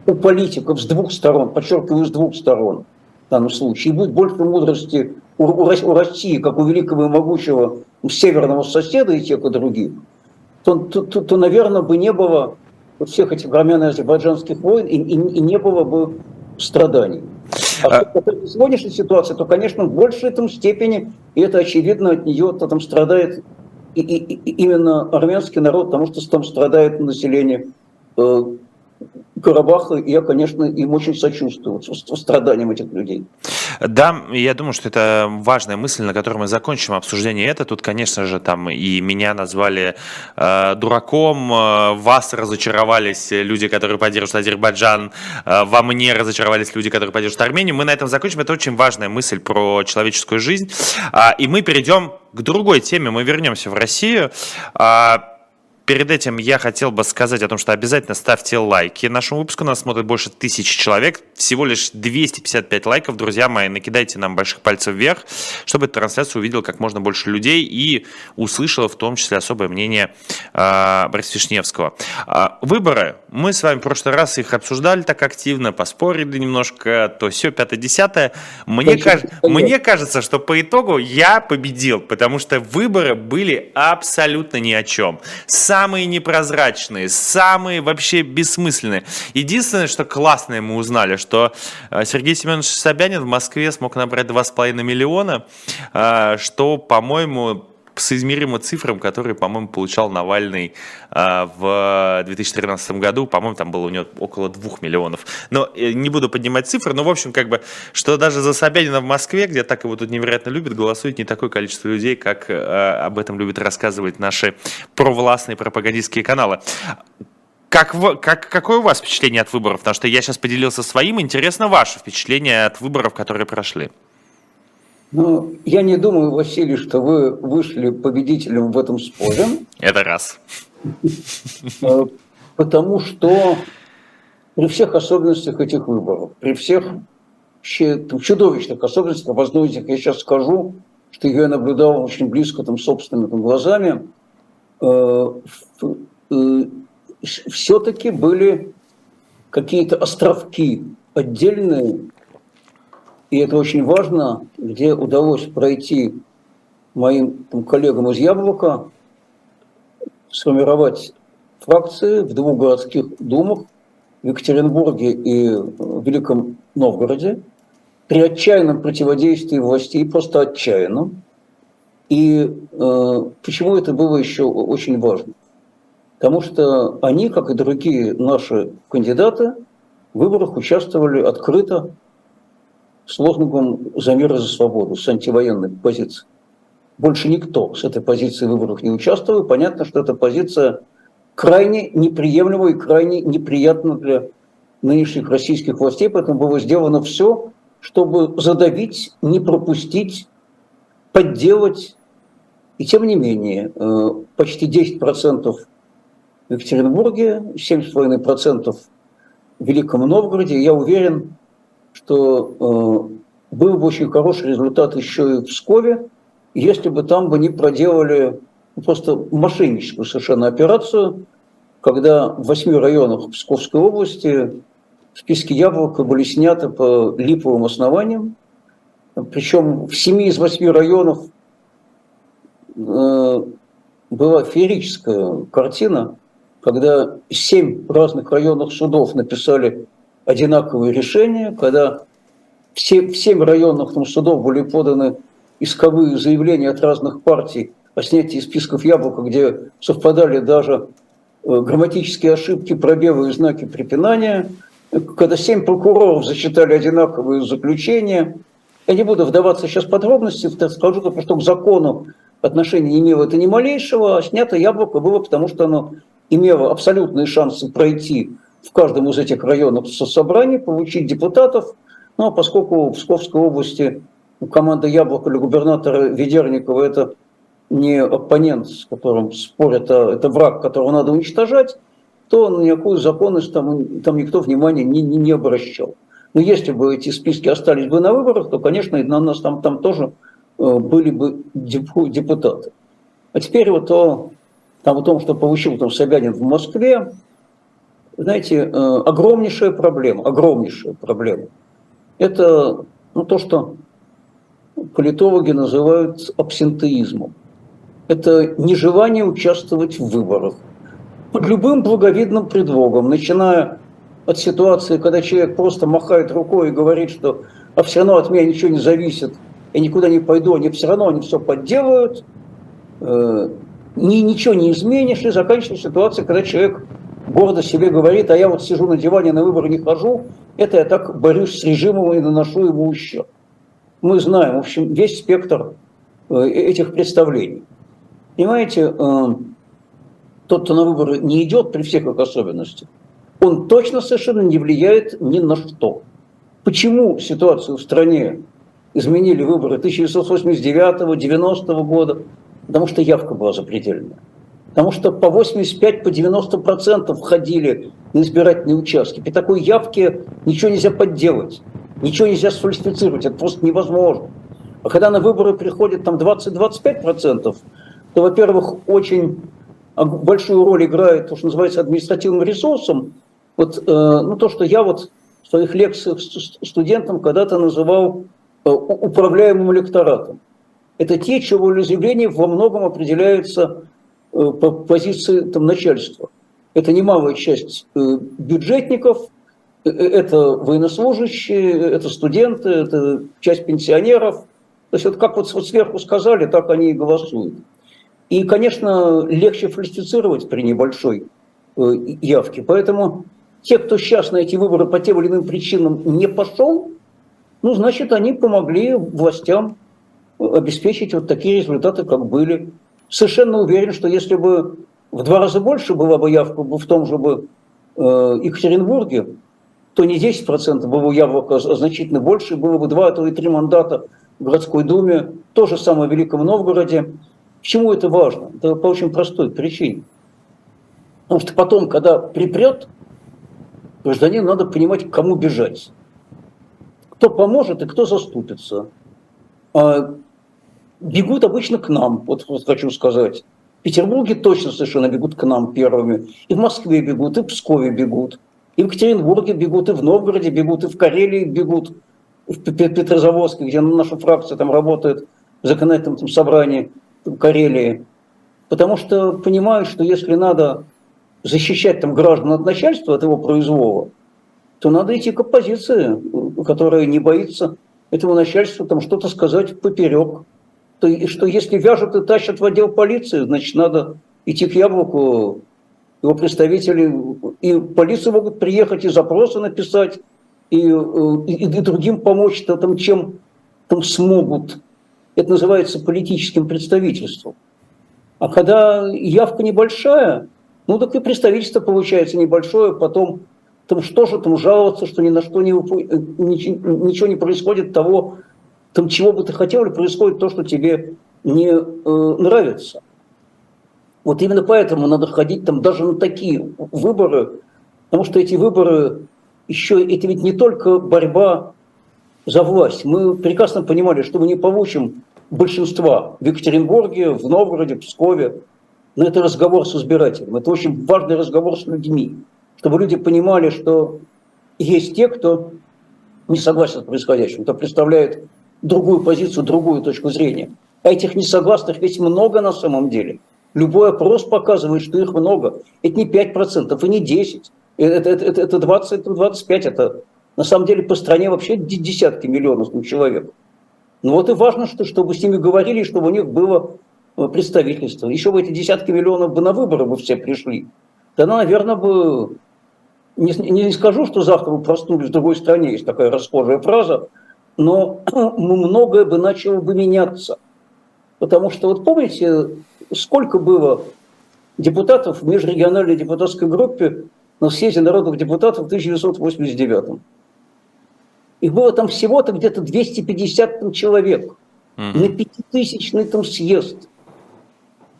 у политиков с двух сторон, подчеркиваю, с двух сторон в данном случае, и будет больше мудрости у, у, у России, как у великого и могучего северного соседа и тех и других, то, то, то, то наверное, бы не было всех этих армяно-азербайджанских войн и, и, и не было бы страданий. А, а в сегодняшней ситуации, то, конечно, в большей этом степени, и это очевидно, от нее -то там страдает и, и, именно армянский народ, потому что там страдает население Карабаха, я, конечно, им очень сочувствую, страданиям этих людей. Да, я думаю, что это важная мысль, на которой мы закончим обсуждение это. Тут, конечно же, там и меня назвали э, дураком, э, вас разочаровались люди, которые поддерживают Азербайджан, э, во мне разочаровались люди, которые поддерживают Армению. Мы на этом закончим. Это очень важная мысль про человеческую жизнь. Э, и мы перейдем к другой теме. Мы вернемся в Россию. Э, Перед этим я хотел бы сказать о том, что обязательно ставьте лайки нашему выпуску. Нас смотрит больше тысячи человек. Всего лишь 255 лайков. Друзья мои, накидайте нам больших пальцев вверх, чтобы эту трансляцию увидел как можно больше людей и услышало в том числе особое мнение э, Бориса Вишневского. Э, выборы. Мы с вами в прошлый раз их обсуждали так активно, поспорили немножко, то все, пятое-десятое. Мне, каж... Мне кажется, что по итогу я победил, потому что выборы были абсолютно ни о чем самые непрозрачные, самые вообще бессмысленные. Единственное, что классное мы узнали, что э, Сергей Семенович Собянин в Москве смог набрать 2,5 миллиона, э, что, по-моему, соизмеримо цифрам, которые, по-моему, получал Навальный э, в 2013 году. По-моему, там было у него около 2 миллионов. Но э, не буду поднимать цифры, но, в общем, как бы, что даже за Собянина в Москве, где так его тут невероятно любят, голосует не такое количество людей, как э, об этом любят рассказывать наши провластные пропагандистские каналы. Как, как, какое у вас впечатление от выборов? Потому что я сейчас поделился своим, интересно ваше впечатление от выборов, которые прошли. Ну, я не думаю, Василий, что вы вышли победителем в этом споре. Это раз. Э, потому что при всех особенностях этих выборов, при всех чудовищных особенностях, об одной из них я сейчас скажу, что я наблюдал очень близко там собственными там, глазами, э, э, все-таки были какие-то островки отдельные, и это очень важно, где удалось пройти моим там, коллегам из Яблока, сформировать фракции в двух городских думах, в Екатеринбурге и в Великом Новгороде, при отчаянном противодействии властей, просто отчаянном. И э, почему это было еще очень важно? Потому что они, как и другие наши кандидаты, в выборах участвовали открыто, с лозунгом «За мир и за свободу», с антивоенной позицией. Больше никто с этой позиции в выборах не участвовал. Понятно, что эта позиция крайне неприемлема и крайне неприятна для нынешних российских властей, поэтому было сделано все, чтобы задавить, не пропустить, подделать. И тем не менее, э, почти 10% в Екатеринбурге, 7,5% в Великом Новгороде. Я уверен, что э, был бы очень хороший результат еще и в Пскове, если бы там бы не проделали просто мошенническую совершенно операцию, когда в восьми районах Псковской области списки яблока были сняты по липовым основаниям, причем в семи из восьми районов э, была феерическая картина, когда семь разных районных судов написали одинаковые решения, когда все, в семь районных там, судов были поданы исковые заявления от разных партий о снятии списков яблока, где совпадали даже э, грамматические ошибки, пробелы и знаки препинания. когда семь прокуроров зачитали одинаковые заключения. Я не буду вдаваться сейчас в подробности, скажу только, что к закону отношения не имело это ни малейшего, а снято яблоко было, потому что оно имело абсолютные шансы пройти в каждом из этих районов со собраний, получить депутатов. Ну, а поскольку в Псковской области команда Яблоко или губернатора Ведерникова – это не оппонент, с которым спорят, а это враг, которого надо уничтожать, то никакую законность там, там никто внимания не, не, не обращал. Но если бы эти списки остались бы на выборах, то, конечно, на нас там, там тоже э, были бы депутаты. А теперь вот о, там, о том, что получил там Собянин в Москве, знаете, э, огромнейшая проблема, огромнейшая проблема. Это ну, то, что политологи называют абсентеизмом. Это нежелание участвовать в выборах. Под любым благовидным предлогом, начиная от ситуации, когда человек просто махает рукой и говорит, что а все равно от меня ничего не зависит, я никуда не пойду, они все равно они все подделают, э, ни, ничего не изменишь, и заканчивая ситуацией, когда человек гордо себе говорит, а я вот сижу на диване, на выборы не хожу, это я так борюсь с режимом и наношу ему ущерб. Мы знаем, в общем, весь спектр э, этих представлений. Понимаете, э, тот, кто на выборы не идет при всех их особенностях, он точно совершенно не влияет ни на что. Почему ситуацию в стране изменили выборы 1989-90 года? Потому что явка была запредельная. Потому что по 85, по 90 процентов входили на избирательные участки. При такой явке ничего нельзя подделать, ничего нельзя сфальсифицировать, это просто невозможно. А когда на выборы приходит там 20-25 процентов, то, во-первых, очень большую роль играет то, что называется административным ресурсом. Вот, э, ну, то, что я вот в своих лекциях студентам когда-то называл э, управляемым электоратом. Это те, чье волеизъявление во многом определяется по позиции там, начальства. Это немалая часть э, бюджетников, э, это военнослужащие, это студенты, это часть пенсионеров. То есть вот как вот, вот сверху сказали, так они и голосуют. И, конечно, легче фальсифицировать при небольшой явке. Поэтому те, кто сейчас на эти выборы по тем или иным причинам не пошел, ну, значит, они помогли властям обеспечить вот такие результаты, как были совершенно уверен, что если бы в два раза больше была бы явка в том же бы э, Екатеринбурге, то не 10% было явок, а значительно больше, было бы 2, а то и 3 мандата в городской думе, то же самое в Великом Новгороде. Почему это важно? Это по очень простой причине. Потому что потом, когда припрет, гражданину надо понимать, к кому бежать. Кто поможет и кто заступится. А бегут обычно к нам, вот, вот хочу сказать. В Петербурге точно совершенно бегут к нам первыми. И в Москве бегут, и в Пскове бегут. И в Екатеринбурге бегут, и в Новгороде бегут, и в Карелии бегут, в Петрозаводске, где наша фракция там работает в законодательном там, собрании в Карелии. Потому что понимают, что если надо защищать там граждан от начальства, от его произвола, то надо идти к оппозиции, которая не боится этому начальству там что-то сказать поперек что, что если вяжут и тащат в отдел полиции, значит, надо идти к яблоку, его представители, и полиции могут приехать и запросы написать, и, и, и другим помочь -то, там, чем там смогут. Это называется политическим представительством. А когда явка небольшая, ну так и представительство получается небольшое, потом там что же там жаловаться, что ни на что не, ничего не происходит того, там чего бы ты хотел, происходит то, что тебе не э, нравится. Вот именно поэтому надо ходить там даже на такие выборы, потому что эти выборы еще, это ведь не только борьба за власть. Мы прекрасно понимали, что мы не получим большинства в Екатеринбурге, в Новгороде, в Пскове. Но это разговор с избирателем. Это очень важный разговор с людьми. Чтобы люди понимали, что есть те, кто не согласен с происходящим, кто представляет другую позицию, другую точку зрения. А этих несогласных ведь много на самом деле. Любой опрос показывает, что их много. Это не 5% и не 10%. Это, это, это 20, это 25, это на самом деле по стране вообще десятки миллионов человек. Ну вот и важно, что, чтобы с ними говорили, чтобы у них было э, представительство. Еще бы эти десятки миллионов бы на выборы бы все пришли. Тогда, наверное, бы не, не скажу, что завтра мы проснулись в другой стране, есть такая расхожая фраза, но [CLEARS THROAT] многое бы начало бы меняться. Потому что вот помните, сколько было депутатов в межрегиональной депутатской группе на съезде народных депутатов в 1989 Их было там всего-то где-то 250 человек mm-hmm. на пятитысячный там съезд.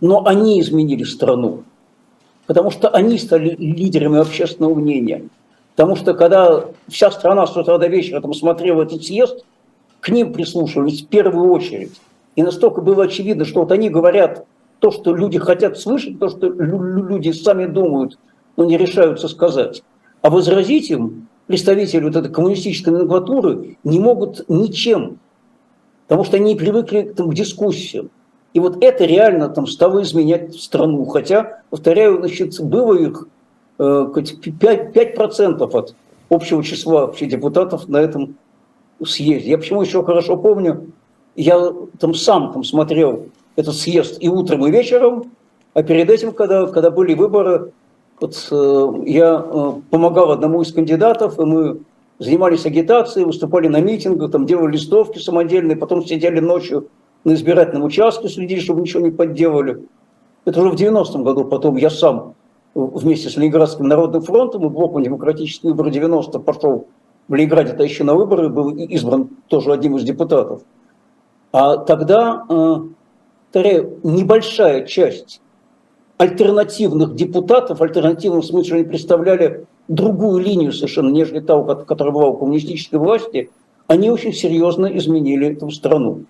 Но они изменили страну, потому что они стали лидерами общественного мнения. Потому что когда вся страна с утра до вечера там смотрела этот съезд, к ним прислушивались в первую очередь. И настолько было очевидно, что вот они говорят то, что люди хотят слышать, то, что люди сами думают, но не решаются сказать. А возразить им представители вот этой коммунистической номенклатуры не могут ничем, потому что они привыкли там, к дискуссиям. И вот это реально там стало изменять страну. Хотя, повторяю, значит, было их 5%, 5% от общего числа вообще депутатов на этом съезде. Я почему еще хорошо помню, я там сам там смотрел этот съезд и утром, и вечером, а перед этим, когда, когда были выборы, вот, э, я э, помогал одному из кандидатов, и мы занимались агитацией, выступали на митингах, там делали листовки самодельные, потом сидели ночью на избирательном участке, следили, чтобы ничего не подделали. Это уже в 90-м году потом я сам вместе с Ленинградским народным фронтом и блоком демократических выборов 90 пошел в Ленинграде то еще на выборы, был избран тоже одним из депутатов. А тогда, э, повторяю, небольшая часть альтернативных депутатов, альтернативном смысле они представляли другую линию совершенно, нежели та, которая была у коммунистической власти, они очень серьезно изменили эту страну.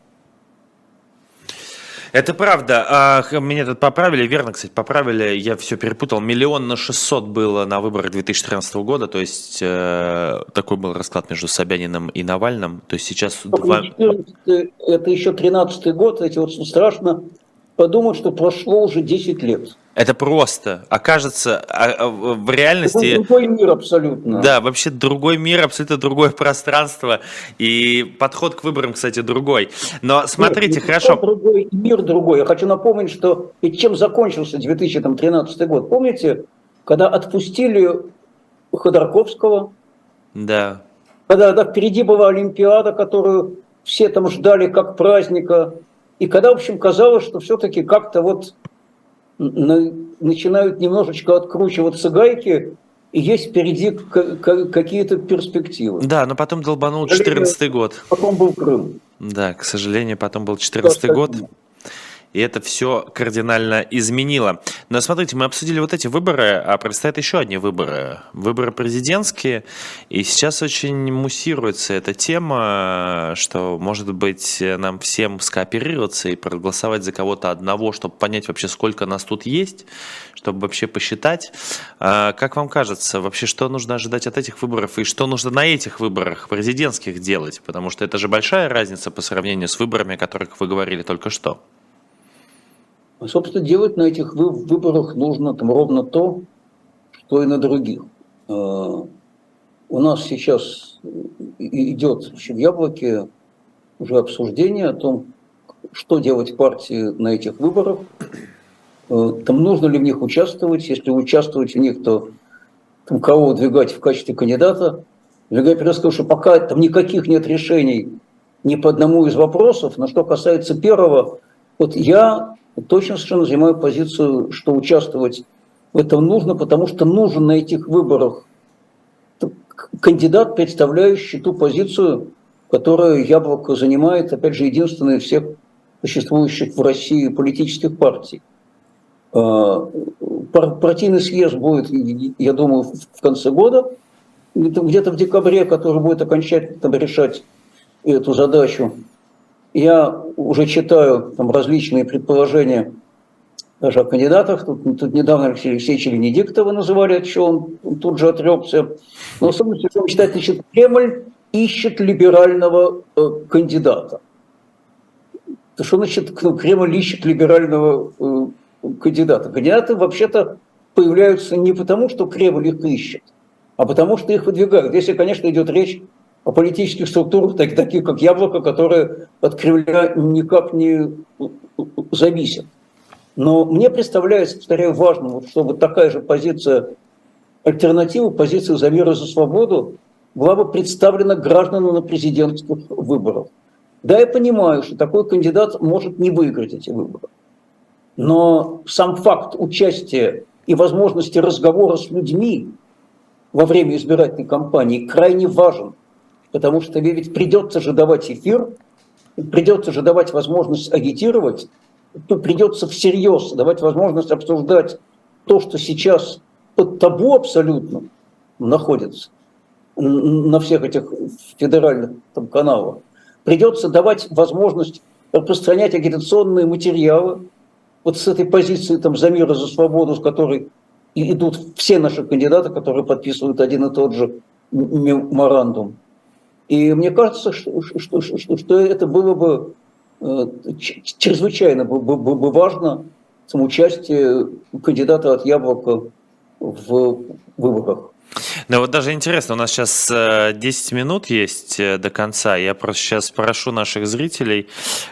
Это правда. А, меня тут поправили, верно, кстати, поправили. Я все перепутал. Миллион на 600 было на выборах 2013 года. То есть э, такой был расклад между Собяниным и Навальным. То есть сейчас... Два... Это еще 13 год. Эти вот страшно подумать, что прошло уже 10 лет. Это просто. Окажется, а, а, в реальности... Это другой мир абсолютно. Да, вообще другой мир, абсолютно другое пространство. И подход к выборам, кстати, другой. Но смотрите, Нет, хорошо... Другой, мир другой. Я хочу напомнить, что и чем закончился 2013 год. Помните, когда отпустили Ходорковского? Да. Когда, когда впереди была Олимпиада, которую все там ждали как праздника. И когда, в общем, казалось, что все-таки как-то вот начинают немножечко откручиваться гайки, и есть впереди какие-то перспективы. Да, но потом долбанул 14 год. Потом был Крым. Да, к сожалению, потом был 14 год и это все кардинально изменило. Но смотрите, мы обсудили вот эти выборы, а предстоят еще одни выборы. Выборы президентские, и сейчас очень муссируется эта тема, что, может быть, нам всем скооперироваться и проголосовать за кого-то одного, чтобы понять вообще, сколько нас тут есть, чтобы вообще посчитать. А как вам кажется, вообще, что нужно ожидать от этих выборов и что нужно на этих выборах президентских делать? Потому что это же большая разница по сравнению с выборами, о которых вы говорили только что. Собственно, делать на этих выборах нужно там ровно то, что и на других. А, у нас сейчас идет в Яблоке уже обсуждение о том, что делать партии на этих выборах. А, там нужно ли в них участвовать. Если участвовать в них, то там, кого выдвигать в качестве кандидата. Я прежде сказал, что пока там никаких нет решений ни по одному из вопросов. Но что касается первого, вот я точно совершенно занимаю позицию, что участвовать в этом нужно, потому что нужен на этих выборах кандидат, представляющий ту позицию, которую Яблоко занимает, опять же, единственная из всех существующих в России политических партий. А, партийный съезд будет, я думаю, в конце года, где-то в декабре, который будет окончательно решать эту задачу. Я уже читаю там различные предположения даже о кандидатах. Тут, тут недавно Алексей Алексеевич Венедиктова называли, от чего он, он тут же отрекся. Но самое смысле, читать, значит, Кремль ищет либерального э, кандидата. Что значит ну, Кремль ищет либерального э, кандидата? Кандидаты вообще-то появляются не потому, что Кремль их ищет, а потому что их выдвигают. Если, конечно, идет речь о политических структурах, так, таких как яблоко, которые от Кремля никак не зависят. Но мне представляется, повторяю, важным, чтобы такая же позиция альтернатива позиции за мир и за свободу была бы представлена гражданам на президентских выборах. Да, я понимаю, что такой кандидат может не выиграть эти выборы. Но сам факт участия и возможности разговора с людьми во время избирательной кампании крайне важен, потому что ведь придется же давать эфир, придется же давать возможность агитировать, придется всерьез давать возможность обсуждать то, что сейчас под табу абсолютно находится на всех этих федеральных там, каналах. Придется давать возможность распространять агитационные материалы вот с этой позиции там, за мир и за свободу, с которой идут все наши кандидаты, которые подписывают один и тот же меморандум. И мне кажется, что, что, что, что это было бы э, чрезвычайно бы, важно самоучастие кандидата от Яблока в выборах. Ну вот даже интересно, у нас сейчас 10 э, минут есть э, до конца. Я просто сейчас прошу наших зрителей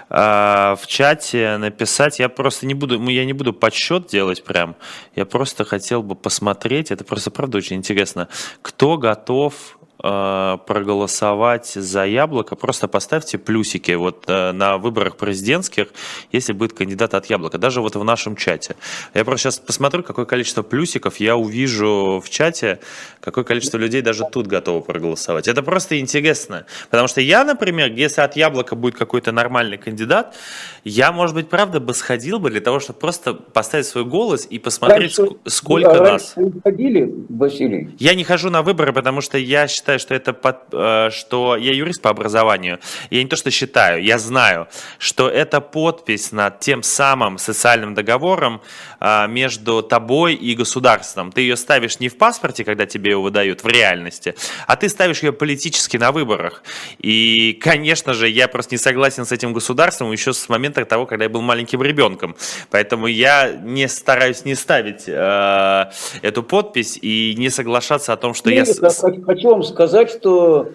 в чате написать. Я просто не буду, я не буду подсчет делать прям. Я просто хотел бы посмотреть. Это просто правда очень интересно. Кто готов Э, проголосовать за яблоко, просто поставьте плюсики вот э, на выборах президентских, если будет кандидат от яблока, даже вот в нашем чате. Я просто сейчас посмотрю, какое количество плюсиков я увижу в чате, какое количество людей даже тут готово проголосовать. Это просто интересно, потому что я, например, если от яблока будет какой-то нормальный кандидат, я, может быть, правда бы сходил бы для того, чтобы просто поставить свой голос и посмотреть, раньше, сколько да, нас. Ходили, Василий? Я не хожу на выборы, потому что я считаю, считаю, что это под, э, что я юрист по образованию. Я не то что считаю, я знаю, что это подпись над тем самым социальным договором э, между тобой и государством. Ты ее ставишь не в паспорте, когда тебе его выдают в реальности, а ты ставишь ее политически на выборах. И, конечно же, я просто не согласен с этим государством еще с момента того, когда я был маленьким ребенком. Поэтому я не стараюсь не ставить э, эту подпись и не соглашаться о том, что Нет, я... Хочу вам сказать, сказать, что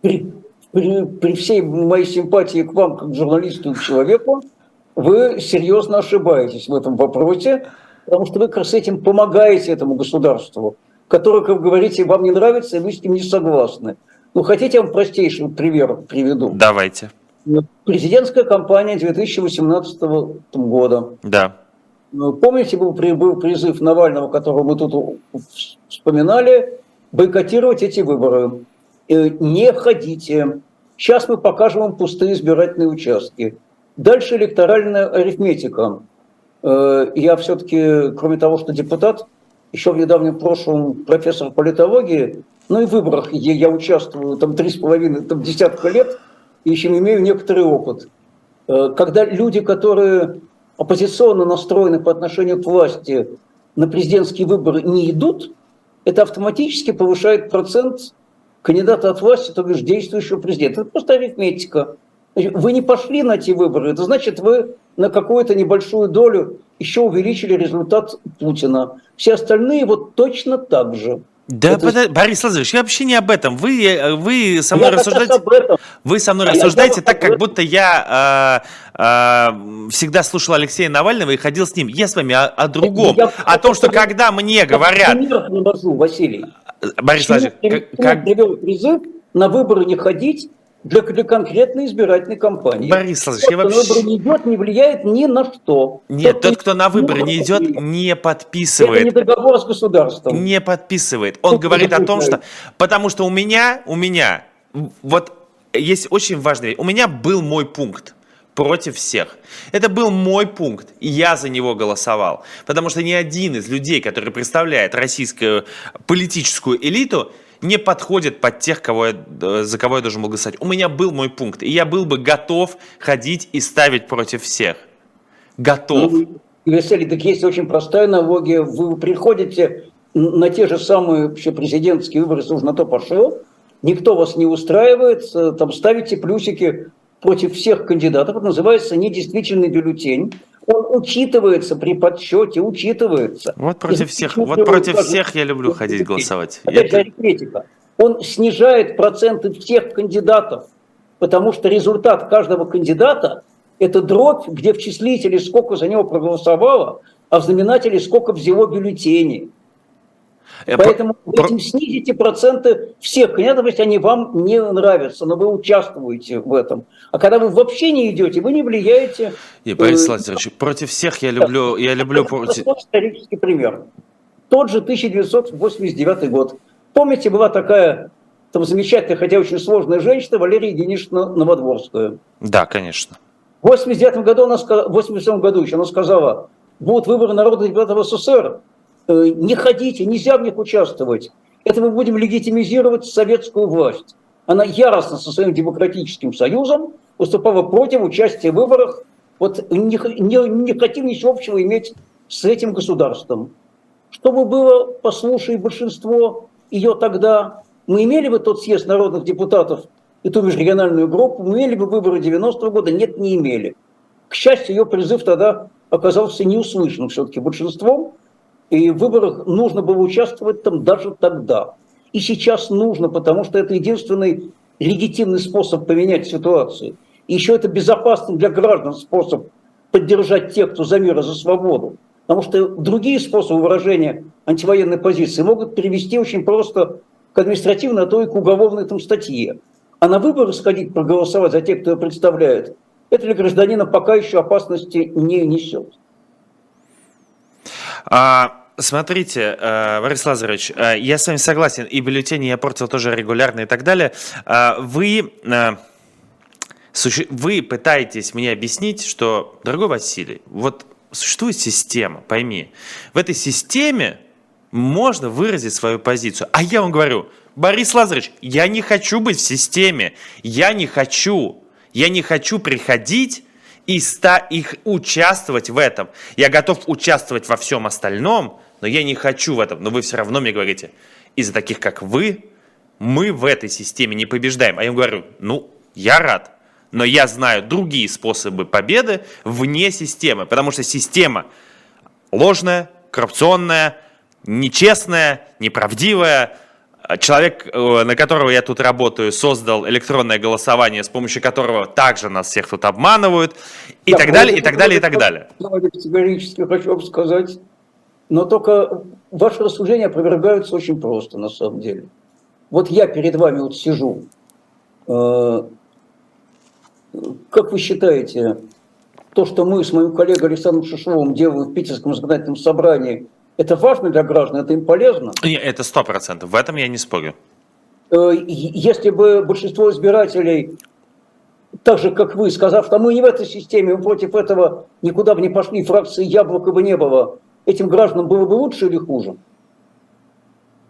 при, при, при всей моей симпатии к вам, как журналисту и к человеку, вы серьезно ошибаетесь в этом вопросе, потому что вы как раз этим помогаете этому государству, которое, как вы говорите, вам не нравится, и вы с ним не согласны. Ну, хотите, я вам простейший пример приведу? Давайте. Президентская кампания 2018 года. Да. Помните, был, был призыв Навального, которого мы тут вспоминали, бойкотировать эти выборы. Э, не ходите. Сейчас мы покажем вам пустые избирательные участки. Дальше электоральная арифметика. Э, я все-таки, кроме того, что депутат, еще в недавнем прошлом профессор политологии, ну и в выборах я, я участвую там три с половиной, там десятка лет, и еще имею некоторый опыт. Э, когда люди, которые оппозиционно настроены по отношению к власти, на президентские выборы не идут, это автоматически повышает процент кандидата от власти, то бишь действующего президента. Это просто арифметика. Вы не пошли на эти выборы, это значит, вы на какую-то небольшую долю еще увеличили результат Путина. Все остальные вот точно так же. Да, это... Под... Борис Лазаревич, я вообще не об этом. Вы, э, вы со мной я рассуждаете. Об этом. Вы со мной а рассуждаете так, как будто я э, э, всегда слушал Алексея Навального и ходил с ним. Я с вами о, о другом. Я, о том, что когда мне говорят. Я привожу, Василий. Борис Лазаревич, как... привел призыв на выборы не ходить для, для конкретной избирательной кампании. Борис Владимирович, я вообще... на выборы не идет, не влияет ни на что. Нет, тот, тот кто на выборы не идет, не подписывает. Это не договор с государством. Не подписывает. Он Тут говорит о том, что... Потому что у меня, у меня, вот есть очень важный... У меня был мой пункт против всех. Это был мой пункт, и я за него голосовал. Потому что ни один из людей, который представляет российскую политическую элиту, не подходит под тех, кого я, э, за кого я должен был голосовать. У меня был мой пункт, и я был бы готов ходить и ставить против всех. Готов. Ну, Василий, так есть очень простая аналогия. Вы приходите на те же самые вообще президентские выборы, если на то пошло, никто вас не устраивает, там ставите плюсики против всех кандидатов, это называется недействительный бюллетень он учитывается при подсчете, учитывается. Вот против всех, вот против всех я люблю ходить голосовать. Опять же, арифметика. Он снижает проценты всех кандидатов, потому что результат каждого кандидата – это дробь, где в числителе сколько за него проголосовало, а в знаменателе сколько взяло бюллетеней. Э, Поэтому вы этим снизите проценты всех кандидатов, если они вам не нравятся, но вы участвуете в этом. А когда вы вообще не идете, вы не влияете. И, Борис Владимирович, против всех я люблю... Я люблю... Это исторический пример. Тот же 1989 год. Помните, была такая там замечательная, хотя очень сложная женщина, Валерия Денисовна Новодворская. Да, конечно. В 89 году, она, в 87 году еще она сказала, будут выборы народных депутатов СССР, э, не ходите, нельзя в них участвовать. Это мы будем легитимизировать советскую власть. Она яростно со своим демократическим союзом выступала против участия в выборах, вот не, не, не хотим ничего общего иметь с этим государством. Чтобы было, послушай, большинство ее тогда, мы имели бы тот съезд народных депутатов и ту межрегиональную группу, мы имели бы выборы 90-го года? Нет, не имели. К счастью, ее призыв тогда оказался неуслышанным все-таки большинством, и в выборах нужно было участвовать там даже тогда. И сейчас нужно, потому что это единственный легитимный способ поменять ситуацию. И еще это безопасный для граждан способ поддержать тех, кто за мир и за свободу. Потому что другие способы выражения антивоенной позиции могут привести очень просто к административной, а то и к уголовной там статье. А на выборы сходить проголосовать за тех, кто ее представляет, это для гражданина пока еще опасности не несет. А, смотрите, э, Борис Лазаревич, э, я с вами согласен, и бюллетени я портил тоже регулярно и так далее. А, вы, э, вы пытаетесь мне объяснить, что, дорогой Василий, вот существует система, пойми, в этой системе можно выразить свою позицию. А я вам говорю, Борис Лазаревич, я не хочу быть в системе, я не хочу, я не хочу приходить и ста их участвовать в этом. Я готов участвовать во всем остальном, но я не хочу в этом. Но вы все равно мне говорите, из-за таких, как вы, мы в этой системе не побеждаем. А я говорю, ну, я рад, но я знаю другие способы победы вне системы, потому что система ложная, коррупционная, нечестная, неправдивая. Человек, э, на которого я тут работаю, создал электронное голосование, с помощью которого также нас всех тут обманывают, и да, так далее, и так далее, и так далее. Категорически хочу вам сказать, но только ваши рассуждения опровергаются очень просто, на самом деле. Вот я перед вами вот сижу. Э, как вы считаете, то, что мы с моим коллегой Александром Шишовым делаем в Питерском законодательном собрании – это важно для граждан, это им полезно. Нет, это сто процентов, в этом я не спорю. Э, если бы большинство избирателей, так же как вы, сказав, что мы не в этой системе, мы против этого никуда бы не пошли, фракции яблока бы не было, этим гражданам было бы лучше или хуже?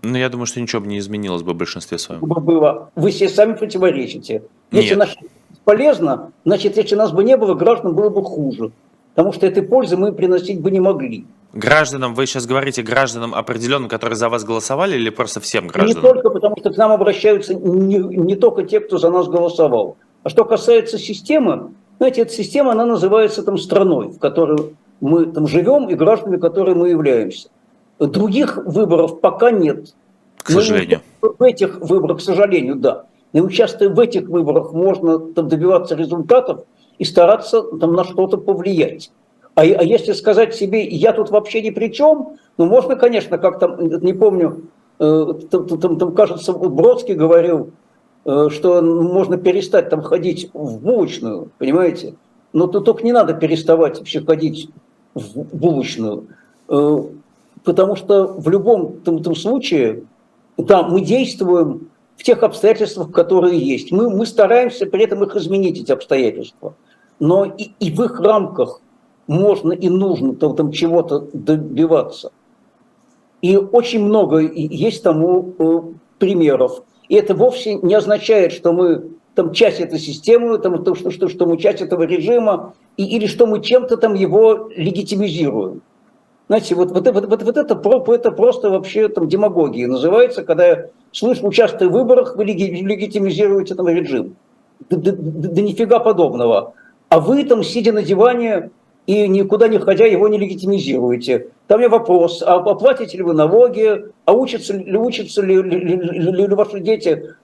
Ну, я думаю, что ничего бы не изменилось бы в большинстве своем. Было. Вы себе сами противоречите. Если Нет. полезно, значит, если нас бы не было, гражданам было бы хуже. Потому что этой пользы мы приносить бы не могли. Гражданам, вы сейчас говорите гражданам определенным, которые за вас голосовали, или просто всем гражданам? Не только, потому что к нам обращаются не, не только те, кто за нас голосовал. А что касается системы, знаете, эта система, она называется там страной, в которой мы там живем, и гражданами, которые мы являемся. Других выборов пока нет. К сожалению. Но в этих выборах, к сожалению, да. И участвуя в этих выборах, можно там добиваться результатов и стараться там на что-то повлиять. А, а если сказать себе, я тут вообще ни при чем, ну, можно, конечно, как там, не помню, э, там, там, там кажется, Бродский говорил, э, что можно перестать там ходить в булочную, понимаете? Но то только не надо переставать вообще ходить булочную, э, потому что в любом там, там случае, да, мы действуем в тех обстоятельствах, которые есть. Мы, мы стараемся при этом их изменить, эти обстоятельства. Но и, и в их рамках можно и нужно там, там чего-то добиваться. И очень много есть тому э, примеров. И это вовсе не означает, что мы там часть этой системы, там, что, что, что мы часть этого режима, и, или что мы чем-то там его легитимизируем. Знаете, вот, вот, вот, вот, вот это, это просто вообще там демагогия называется, когда я слышу, участвуя в выборах, вы легитимизируете там режим. Да, да, да, да нифига подобного. А вы там, сидя на диване, и никуда не ходя его не легитимизируете. Там меня вопрос, а оплатите ли вы налоги, а учатся ли, учатся ли, ли, ли, ли ваши дети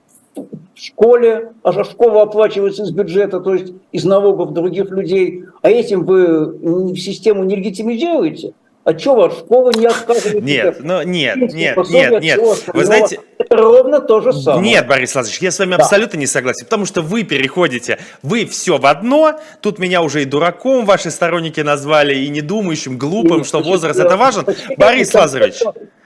в школе, а школа оплачивается из бюджета, то есть из налогов других людей, а этим вы систему не легитимизируете, А что вас школа не отказывает? Нет, ну нет, нет, нет, нет. Вы знаете... Это ровно то же самое. Нет, Борис Владимирович, я с вами да. абсолютно не согласен, потому что вы переходите, вы все в одно, тут меня уже и дураком ваши сторонники назвали, и недумающим, глупым, что возраст это важен. Борис Лазаревич,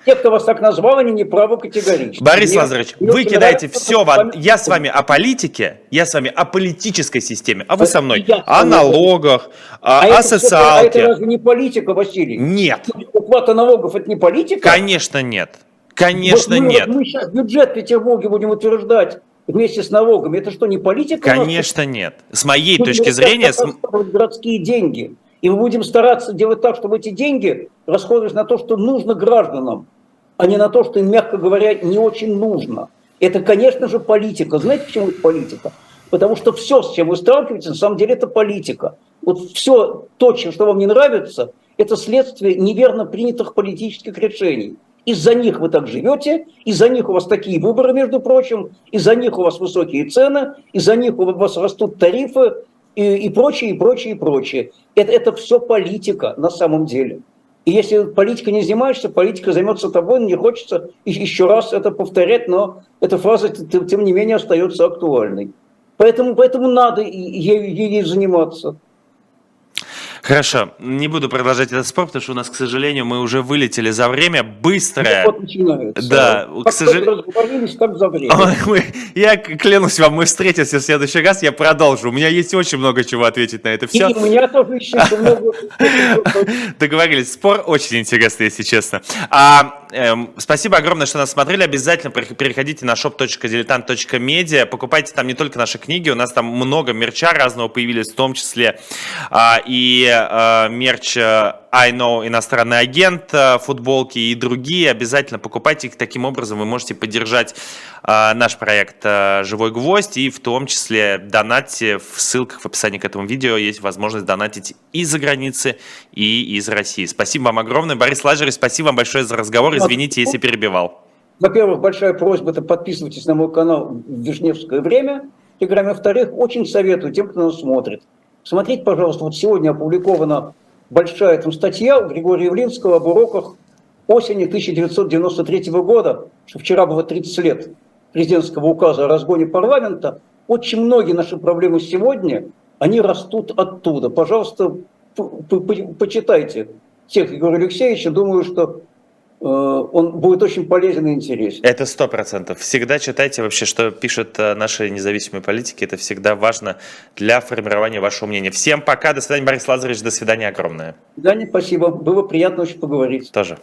те, кто вас так назвал, они не правы категорически. Борис Мне Лазаревич, вы кидаете все в... Я с вами о политике, я с вами о политической системе, а вы со мной о налогах, а о, о социалке. Все, а это разве не политика, Василий? Нет. Уплата налогов – это не политика? Конечно нет. Конечно вот мы, нет. Вот мы сейчас бюджет в Петербурге будем утверждать вместе с налогами. Это что, не политика? Конечно нет. С моей мы точки зрения... С... Городские деньги. И мы будем стараться делать так, чтобы эти деньги расходовались на то, что нужно гражданам а не на то, что им, мягко говоря, не очень нужно. Это, конечно же, политика. Знаете, почему это политика? Потому что все, с чем вы сталкиваетесь, на самом деле это политика. Вот все то, что вам не нравится, это следствие неверно принятых политических решений. Из-за них вы так живете, из-за них у вас такие выборы, между прочим, из-за них у вас высокие цены, из-за них у вас растут тарифы и, и прочее, и прочее, и прочее. Это, это все политика на самом деле. И если политика не занимаешься, политика займется тобой, не хочется еще раз это повторять, но эта фраза, тем не менее, остается актуальной. Поэтому, поэтому надо ей, ей заниматься. Хорошо, не буду продолжать этот спор, потому что у нас, к сожалению, мы уже вылетели за время. Быстро. Вот начинается. Да, как к сожалению. так за время. Я клянусь вам, мы встретимся в следующий раз, я продолжу. У меня есть очень много чего ответить на это все. И у меня тоже еще много. [LAUGHS] Договорились. Спор очень интересный, если честно. А, эм, спасибо огромное, что нас смотрели. Обязательно переходите на shop.diletant.media. Покупайте там не только наши книги, у нас там много мерча разного появились, в том числе а, и э, мерч э, I know иностранный агент, э, футболки и другие, обязательно покупайте их. Таким образом вы можете поддержать э, наш проект «Живой гвоздь» и в том числе донатьте в ссылках в описании к этому видео есть возможность донатить и за границы, и из России. Спасибо вам огромное. Борис Лажерев, спасибо вам большое за разговор. Извините, если перебивал. Во-первых, большая просьба, это подписывайтесь на мой канал «Вишневское время». И, во-вторых, очень советую тем, кто нас смотрит – Смотрите, пожалуйста, вот сегодня опубликована большая там статья у Григория Явлинского об уроках осени 1993 года, что вчера было 30 лет президентского указа о разгоне парламента. Очень многие наши проблемы сегодня, они растут оттуда. Пожалуйста, почитайте тех Григория Алексеевича. Думаю, что он будет очень полезен и интересен. Это сто процентов. Всегда читайте вообще, что пишут э, наши независимые политики. Это всегда важно для формирования вашего мнения. Всем пока. До свидания, Борис Лазаревич. До свидания огромное. До свидания, спасибо. Было приятно очень поговорить. Тоже.